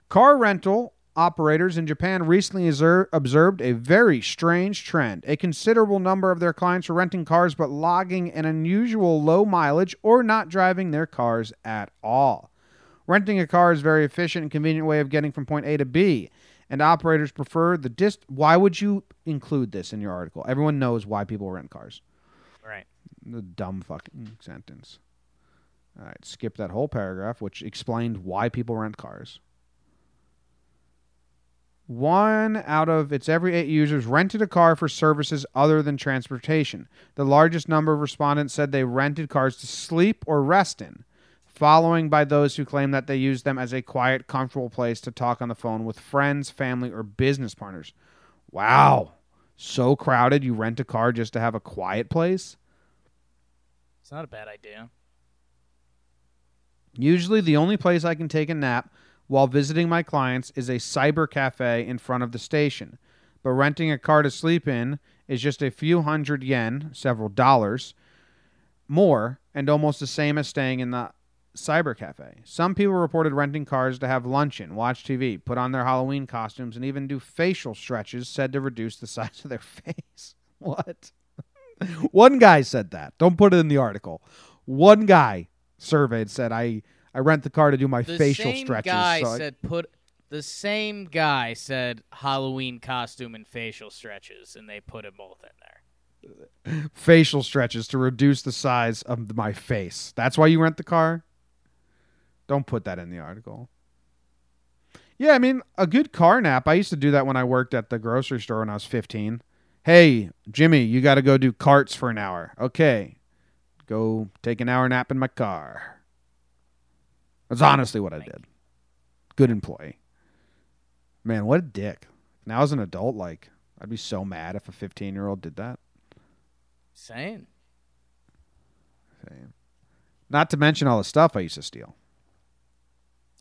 Car rental operators in Japan recently observed a very strange trend. A considerable number of their clients are renting cars but logging an unusual low mileage or not driving their cars at all. Renting a car is a very efficient and convenient way of getting from point A to B, and operators prefer the dist. Why would you include this in your article? Everyone knows why people rent cars. Right. The dumb fucking sentence. All right, skip that whole paragraph, which explained why people rent cars. One out of its every eight users rented a car for services other than transportation. The largest number of respondents said they rented cars to sleep or rest in, following by those who claim that they used them as a quiet, comfortable place to talk on the phone with friends, family, or business partners. Wow. So crowded, you rent a car just to have a quiet place? It's not a bad idea. Usually, the only place I can take a nap while visiting my clients is a cyber cafe in front of the station. But renting a car to sleep in is just a few hundred yen, several dollars, more, and almost the same as staying in the cyber cafe. Some people reported renting cars to have luncheon, watch TV, put on their Halloween costumes, and even do facial stretches said to reduce the *laughs* size of their face. *laughs* What? *laughs* One guy said that. Don't put it in the article. One guy surveyed said I I rent the car to do my The facial same stretches. guy so I- said put the same guy said Halloween costume and facial stretches, and they put them both in there. *laughs* facial stretches to reduce the size of my face. That's why you rent the car? Don't put that in the article. Yeah, I mean, a good car nap. I used to do that when I worked at the grocery store when I was 15. Hey, Jimmy, you got to go do carts for an hour. Okay. Go take an hour nap in my car. That's honestly what I did. Good employee. Man, what a dick. Now as an adult, like, I'd be so mad if a 15 year old did that. Saying. Not to mention all the stuff I used to steal.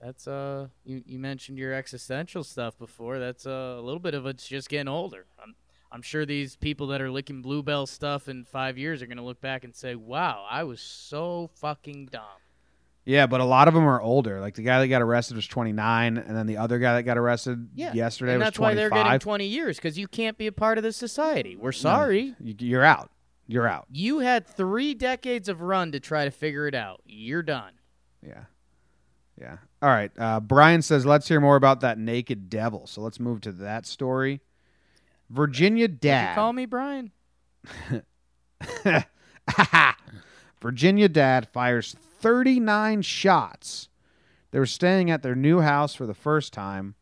That's uh, you, you mentioned your existential stuff before. That's uh, a little bit of it's just getting older. I'm I'm sure these people that are licking bluebell stuff in five years are gonna look back and say, "Wow, I was so fucking dumb." Yeah, but a lot of them are older. Like the guy that got arrested was 29, and then the other guy that got arrested Yeah, yesterday and was that's why they're getting 20 years because you can't be a part of this society. We're sorry. You- You're out. You're out. You had three decades of run to try to figure it out. You're done. Yeah. Yeah. All right. Uh, Brian says, let's hear more about that naked devil. So let's move to that story. Virginia dad. call me Brian? *laughs* Virginia dad fires 39 shots. They were staying at their new house for the first time.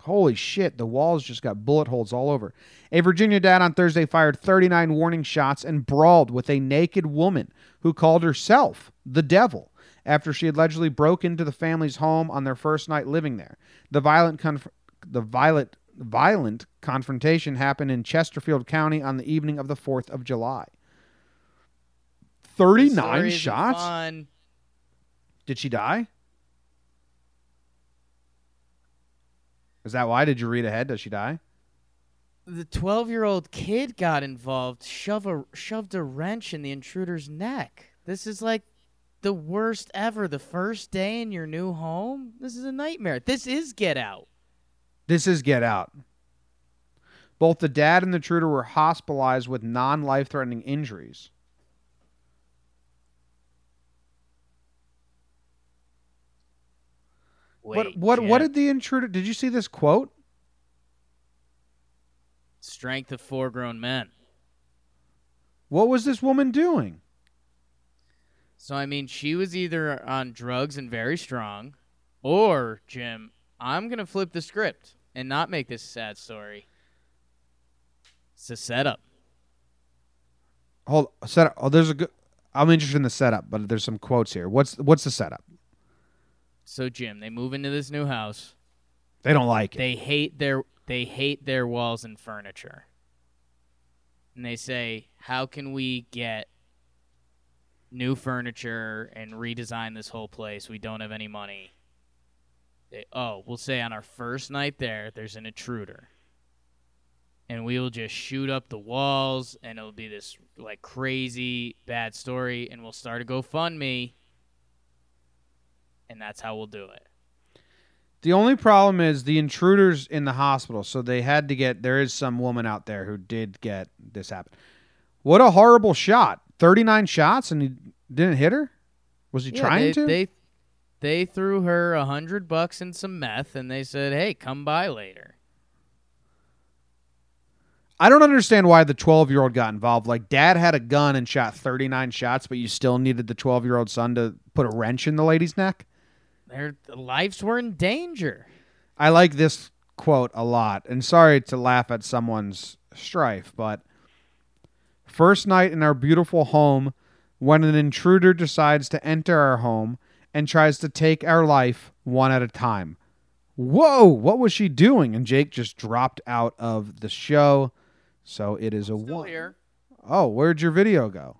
Holy shit, the walls just got bullet holes all over. A Virginia dad on Thursday fired 39 warning shots and brawled with a naked woman who called herself the devil after she allegedly broke into the family's home on their first night living there. The violent conf- the violent violent confrontation happened in Chesterfield County on the evening of the 4th of July. 39 story isn't shots? Did she die? Is that why? Did you read ahead? Does she die? The 12 year old kid got involved, shove a, shoved a wrench in the intruder's neck. This is like the worst ever. The first day in your new home? This is a nightmare. This is Get Out. This is Get Out. Both the dad and the intruder were hospitalized with non life threatening injuries. Wait, what what what did the intruder did you see this quote? Strength of four grown men. What was this woman doing? So I mean, she was either on drugs and very strong, or Jim, I'm gonna flip the script and not make this a sad story. It's a setup. Hold setup. Oh, there's a good. I'm interested in the setup, but there's some quotes here. What's what's the setup? So Jim, they move into this new house. They don't like it. They hate their they hate their walls and furniture. And they say, "How can we get new furniture and redesign this whole place? We don't have any money." They, oh, we'll say on our first night there, there's an intruder. And we will just shoot up the walls and it'll be this like crazy bad story and we'll start a GoFundMe. And that's how we'll do it. The only problem is the intruders in the hospital, so they had to get. There is some woman out there who did get this happen. What a horrible shot! Thirty nine shots and he didn't hit her. Was he Yeah, trying they, to? They they threw her a hundred bucks and some meth, and they said, "Hey, come by later." I don't understand why the twelve year old got involved. Like, dad had a gun and shot thirty nine shots, but you still needed the twelve year old son to put a wrench in the lady's neck. Their lives were in danger. I like this quote a lot, and sorry to laugh at someone's strife, but first night in our beautiful home, when an intruder decides to enter our home and tries to take our life one at a time. Whoa, what was she doing? And Jake just dropped out of the show. So it is a one. here. Oh, where'd your video go?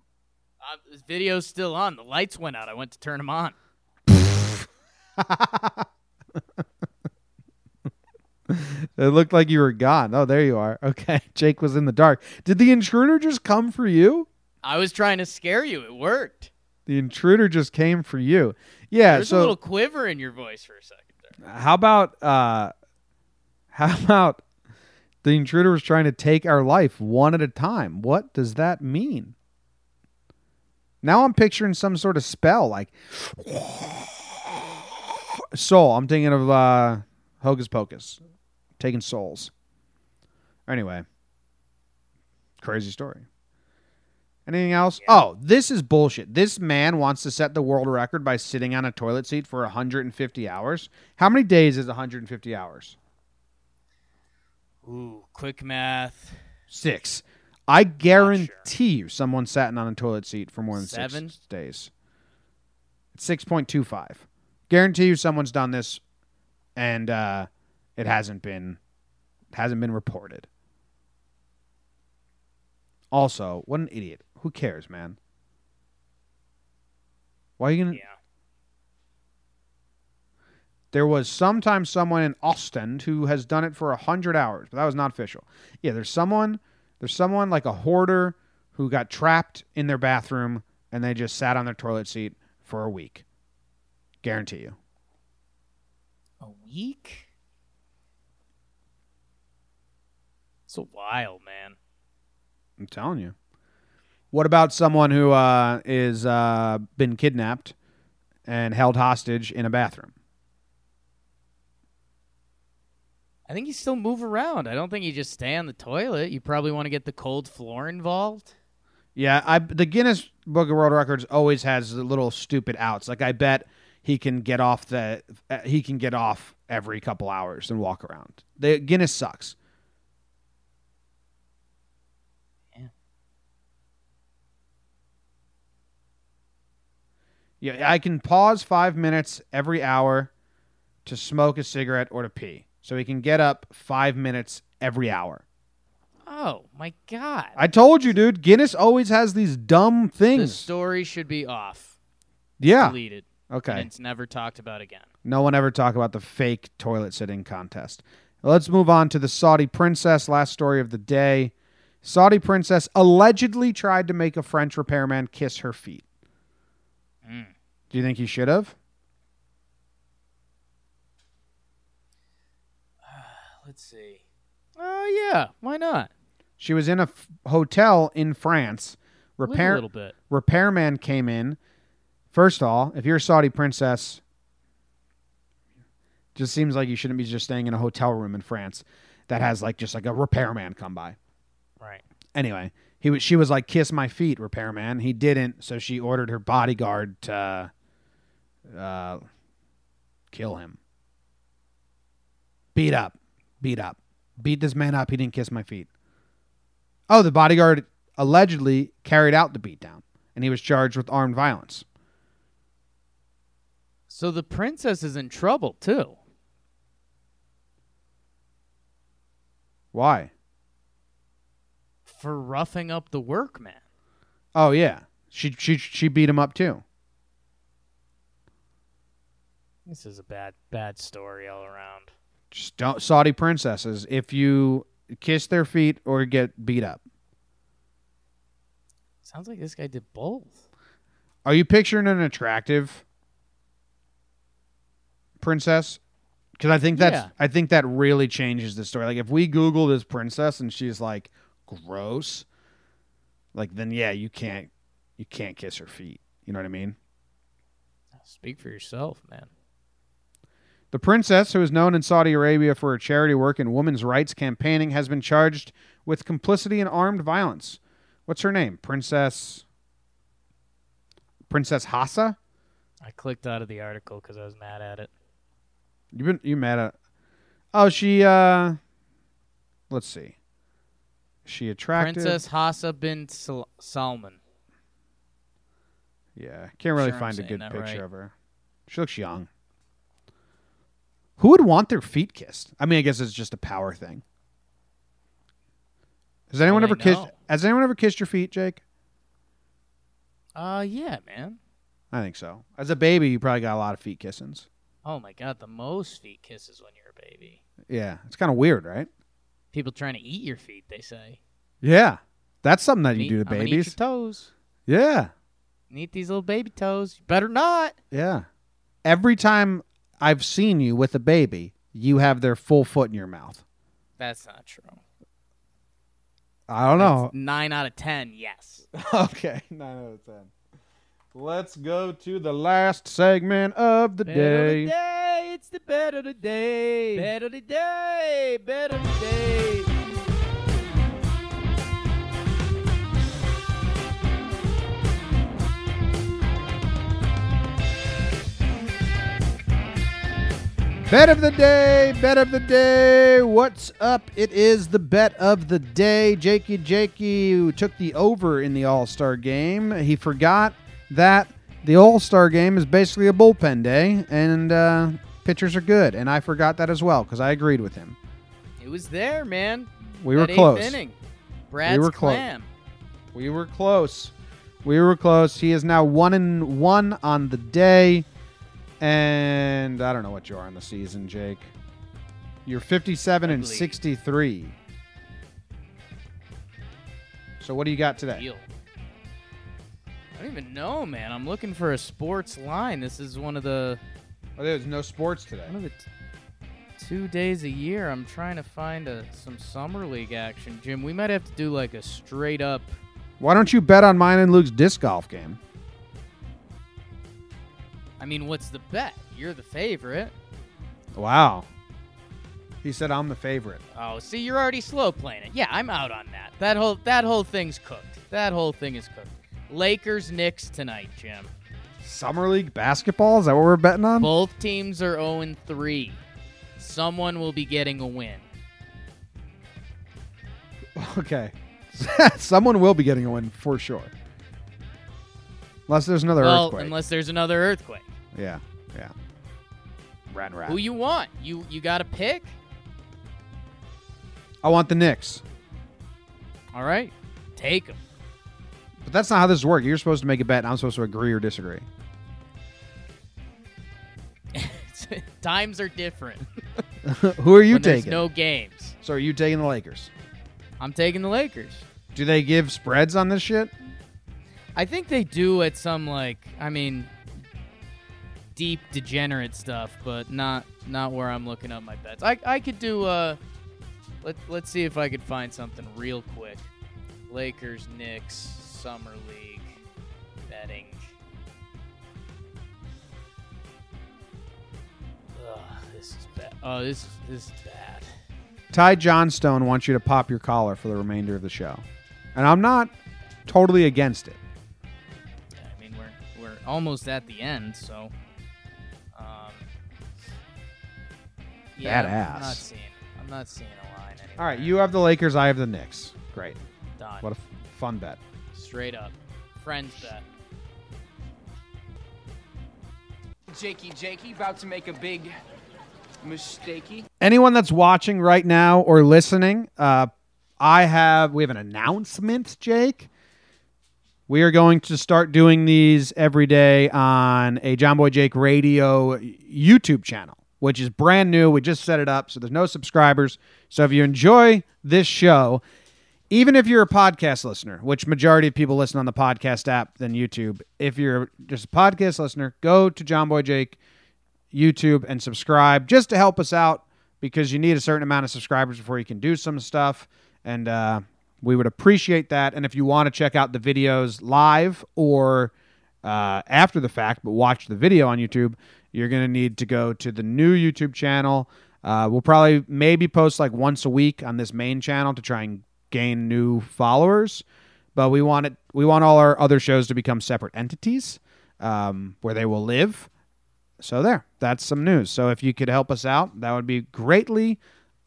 Uh, video's still on. The lights went out. I went to turn them on. *laughs* It looked like you were gone. Oh, there you are. Okay. *laughs* Jake was in the dark. Did the intruder just come for you? I was trying to scare you. It worked. The intruder just came for you. Yeah. There's so a little quiver in your voice for a second there. how about uh how about the intruder was trying to take our life one at a time? What does that mean? Now I'm picturing some sort of spell like soul. I'm thinking of uh Hocus Pocus. Taking souls. Anyway. Crazy story. Anything else? Oh, this is bullshit. This man wants to set the world record by sitting on a toilet seat for 150 hours. How many days is 150 hours? Ooh, quick math. Six. I guarantee you someone sat on a toilet seat for more than Seven? six days. It's 6.25. Guarantee you someone's done this and uh, it hasn't been hasn't been reported. Also, what an idiot. Who cares, man? Why are you gonna Yeah. There was sometimes someone in Austin who has done it for a hundred hours, but that was not official. Yeah, there's someone, there's someone like a hoarder who got trapped in their bathroom and they just sat on their toilet seat for a week. Guarantee you. A week? It's a while, man. I'm telling you. What about someone who uh, is uh, been kidnapped and held hostage in a bathroom? I think you still move around. I don't think you just stay on the toilet. You probably want to get the cold floor involved. Yeah, I the Guinness Book of World Records always has the little stupid outs. Like I bet he can get off the uh, he can get off every couple hours and walk around. The Guinness sucks. Yeah. Yeah, I can pause five minutes every hour to smoke a cigarette or to pee. So he can get up five minutes every hour. Oh my god. I told you, dude. Guinness always has these dumb things. the story should be off. yeah. Deleted. Okay. And it's never talked about again. No one ever talked about the fake toilet sitting contest. Let's move on to the Saudi princess. Last story of the day. Saudi princess allegedly tried to make a French repairman kiss her feet. Mm. Do you think he should have? *sighs* Let's see. Oh yeah, why not? She was in a f- hotel in France. Repair a little bit. repairman came in. First of all, if you're a Saudi princess, just seems like you shouldn't be just staying in a hotel room in France that has like just like a repairman come by. Right. Anyway, he was she was like kiss my feet, repairman. He didn't, so she ordered her bodyguard to uh, kill him. Beat up, beat up, beat this man up. He didn't kiss my feet. Oh, the bodyguard allegedly carried out the beatdown, and he was charged with armed violence. So the princess is in trouble too. Why? For roughing up the workman. Oh yeah, she she she beat him up too. This is a bad bad story all around. Just don't Saudi princesses. If you kiss their feet or get beat up, Sounds like this guy did both. Are you picturing an attractive princess? Because I think that's Yeah. I think that really changes the story. Like if we Google this princess and she's like gross, like then yeah, you can't you can't kiss her feet. You know what I mean? Speak for yourself, man. The princess, who is known in Saudi Arabia for her charity work and women's rights campaigning, has been charged with complicity in armed violence. What's her name? Princess Princess Hassa? I clicked out of the article because I was mad at it. You been you mad at? Oh, she. uh Let's see. Is she attractive? Princess Hassa bin Sal- Salman. Yeah, can't really Sure I'm find a good picture right. of her. She looks young. Who would want their feet kissed? I mean, I guess it's just a power thing. Has anyone ever kissed? Has anyone ever kissed your feet, Jake? Uh, yeah, man. I think so. As a baby, you probably got a lot of feet kissings. Oh my god, the most feet kisses when you're a baby. Yeah, it's kind of weird, right? People trying to eat your feet, they say. Yeah, that's something that you Eat- do to babies. your toes. Yeah, Eat these little baby toes. You better not. yeah. Every time I've seen you with a baby, you have their full foot in your mouth. That's not true. I don't know. That's nine out of ten, yes. *laughs* okay, nine out of ten. Let's go to the last segment of the day. day, it's the bet of the day. Bet of the day, bet of the day. Bet of the day, bet of the day. What's up? It is the bet of the day. Jakey Jakey took the over in the All Star game. He forgot that the All Star game is basically a bullpen day, and uh, pitchers are good. And I forgot that as well because I agreed with him. It was there, man. We were That eighth close. Inning. Brad's were close. We were close. We were close. He is now one and one on the day. And I don't know what you are in the season, Jake. You're 57 and 63. So what do you got today? Deal. I don't even know, man. I'm looking for a sports line. This is one of the Oh, there's no sports today. one of the t- two days a year. I'm trying to find a, some summer league action, Jim. We might have to do like a straight up. Why don't you bet on mine and Luke's disc golf game? I mean, what's the bet? You're the favorite. Wow. He said I'm the favorite. Oh, see, you're already slow playing it. Yeah, I'm out on that. That whole that whole thing's cooked. That whole thing is cooked. Lakers Knicks tonight, Jim. Summer league basketball? Is that what we're betting on? Both teams are 0 3. Someone will be getting a win. *laughs* Okay. *laughs* Someone will be getting a win for sure. Unless there's another well, earthquake. unless there's another earthquake. Yeah, yeah. Rat rat. Who you want? You you got to pick? I want the Knicks. All right. Take them. But that's not how this works. You're supposed to make a bet, and I'm supposed to agree or disagree. *laughs* Times are different. *laughs* Who are you when there's taking? no games. so are you taking the Lakers? I'm taking the Lakers. Do they give spreads on this shit? I think they do at some like I mean deep degenerate stuff, but not not where I'm looking up my bets. I I could do uh let let's see if I could find something real quick. Lakers, Knicks, Summer League betting. Ugh, this is bad. Oh, this is this is bad. Ty Johnstone wants you to pop your collar for the remainder of the show, and I'm not totally against it. Yeah, I mean we're we're almost at the end, so um yeah, Badass. I'm not seeing I'm not seeing a line anymore. All right, you have the Lakers. I have the Knicks. Great. done. What a f- fun bet. Straight up. Friends bet. Jakey Jakey about to make a big mistakey. anyone that's watching right now or listening, uh, I have we have an announcement, Jake. We are going to start doing these every day on a John Boy Jake Radio YouTube channel, which is brand new. We just set it up, so there's no subscribers. So if you enjoy this show, even if you're a podcast listener, which majority of people listen on the podcast app than YouTube, if you're just a podcast listener, go to John Boy Jake YouTube and subscribe just to help us out because you need a certain amount of subscribers before you can do some stuff. And uh, we would appreciate that. And if you want to check out the videos live or uh, after the fact, but watch the video on YouTube, you're going to need to go to the new YouTube channel. Uh, we'll probably maybe post like once a week on this main channel to try and gain new followers. But we want it. We want all our other shows to become separate entities um, where they will live. So there, that's some news. So if you could help us out, that would be greatly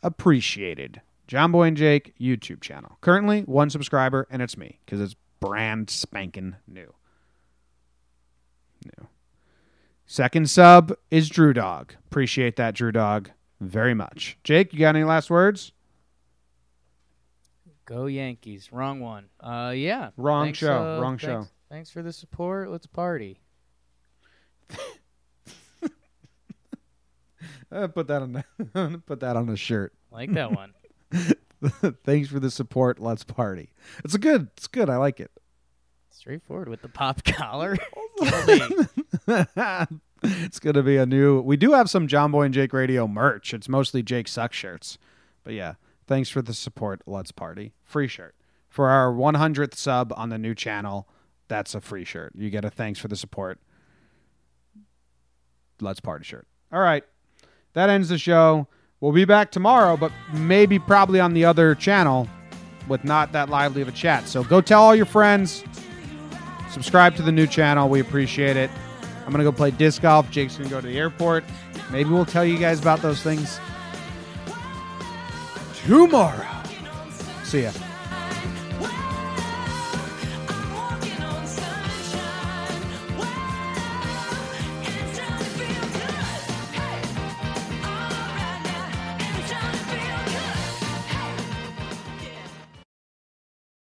appreciated. John Boy and Jake YouTube channel. Currently one subscriber, and it's me because it's brand spanking new. New. Second sub is Drew Dog. Appreciate that, Drew Dog, very much. Jake, you got any last words? Go Yankees. Wrong one. Uh yeah. Wrong Thanks, show. uh, Wrong thanks- show. Thanks for the support. Let's party. *laughs* Uh, put that on the, *laughs* put that on a shirt. Like that one. *laughs* Thanks for the support. Let's party. It's a good. It's good. I like it. Straightforward with the pop collar. it's gonna be a new. We do have some John Boy and Jake Radio merch. It's mostly Jake Suck shirts, but yeah. Thanks for the support. Let's party. Free shirt for our 100th sub on the new channel. That's a free shirt. You get a thanks for the support. Let's party shirt. All right, that ends the show. We'll be back tomorrow, but maybe probably on the other channel with not that lively of a chat. So go tell all your friends. Subscribe to the new channel. We appreciate it. I'm going to go play disc golf. Jake's going to go to the airport. Maybe we'll tell you guys about those things tomorrow. See ya.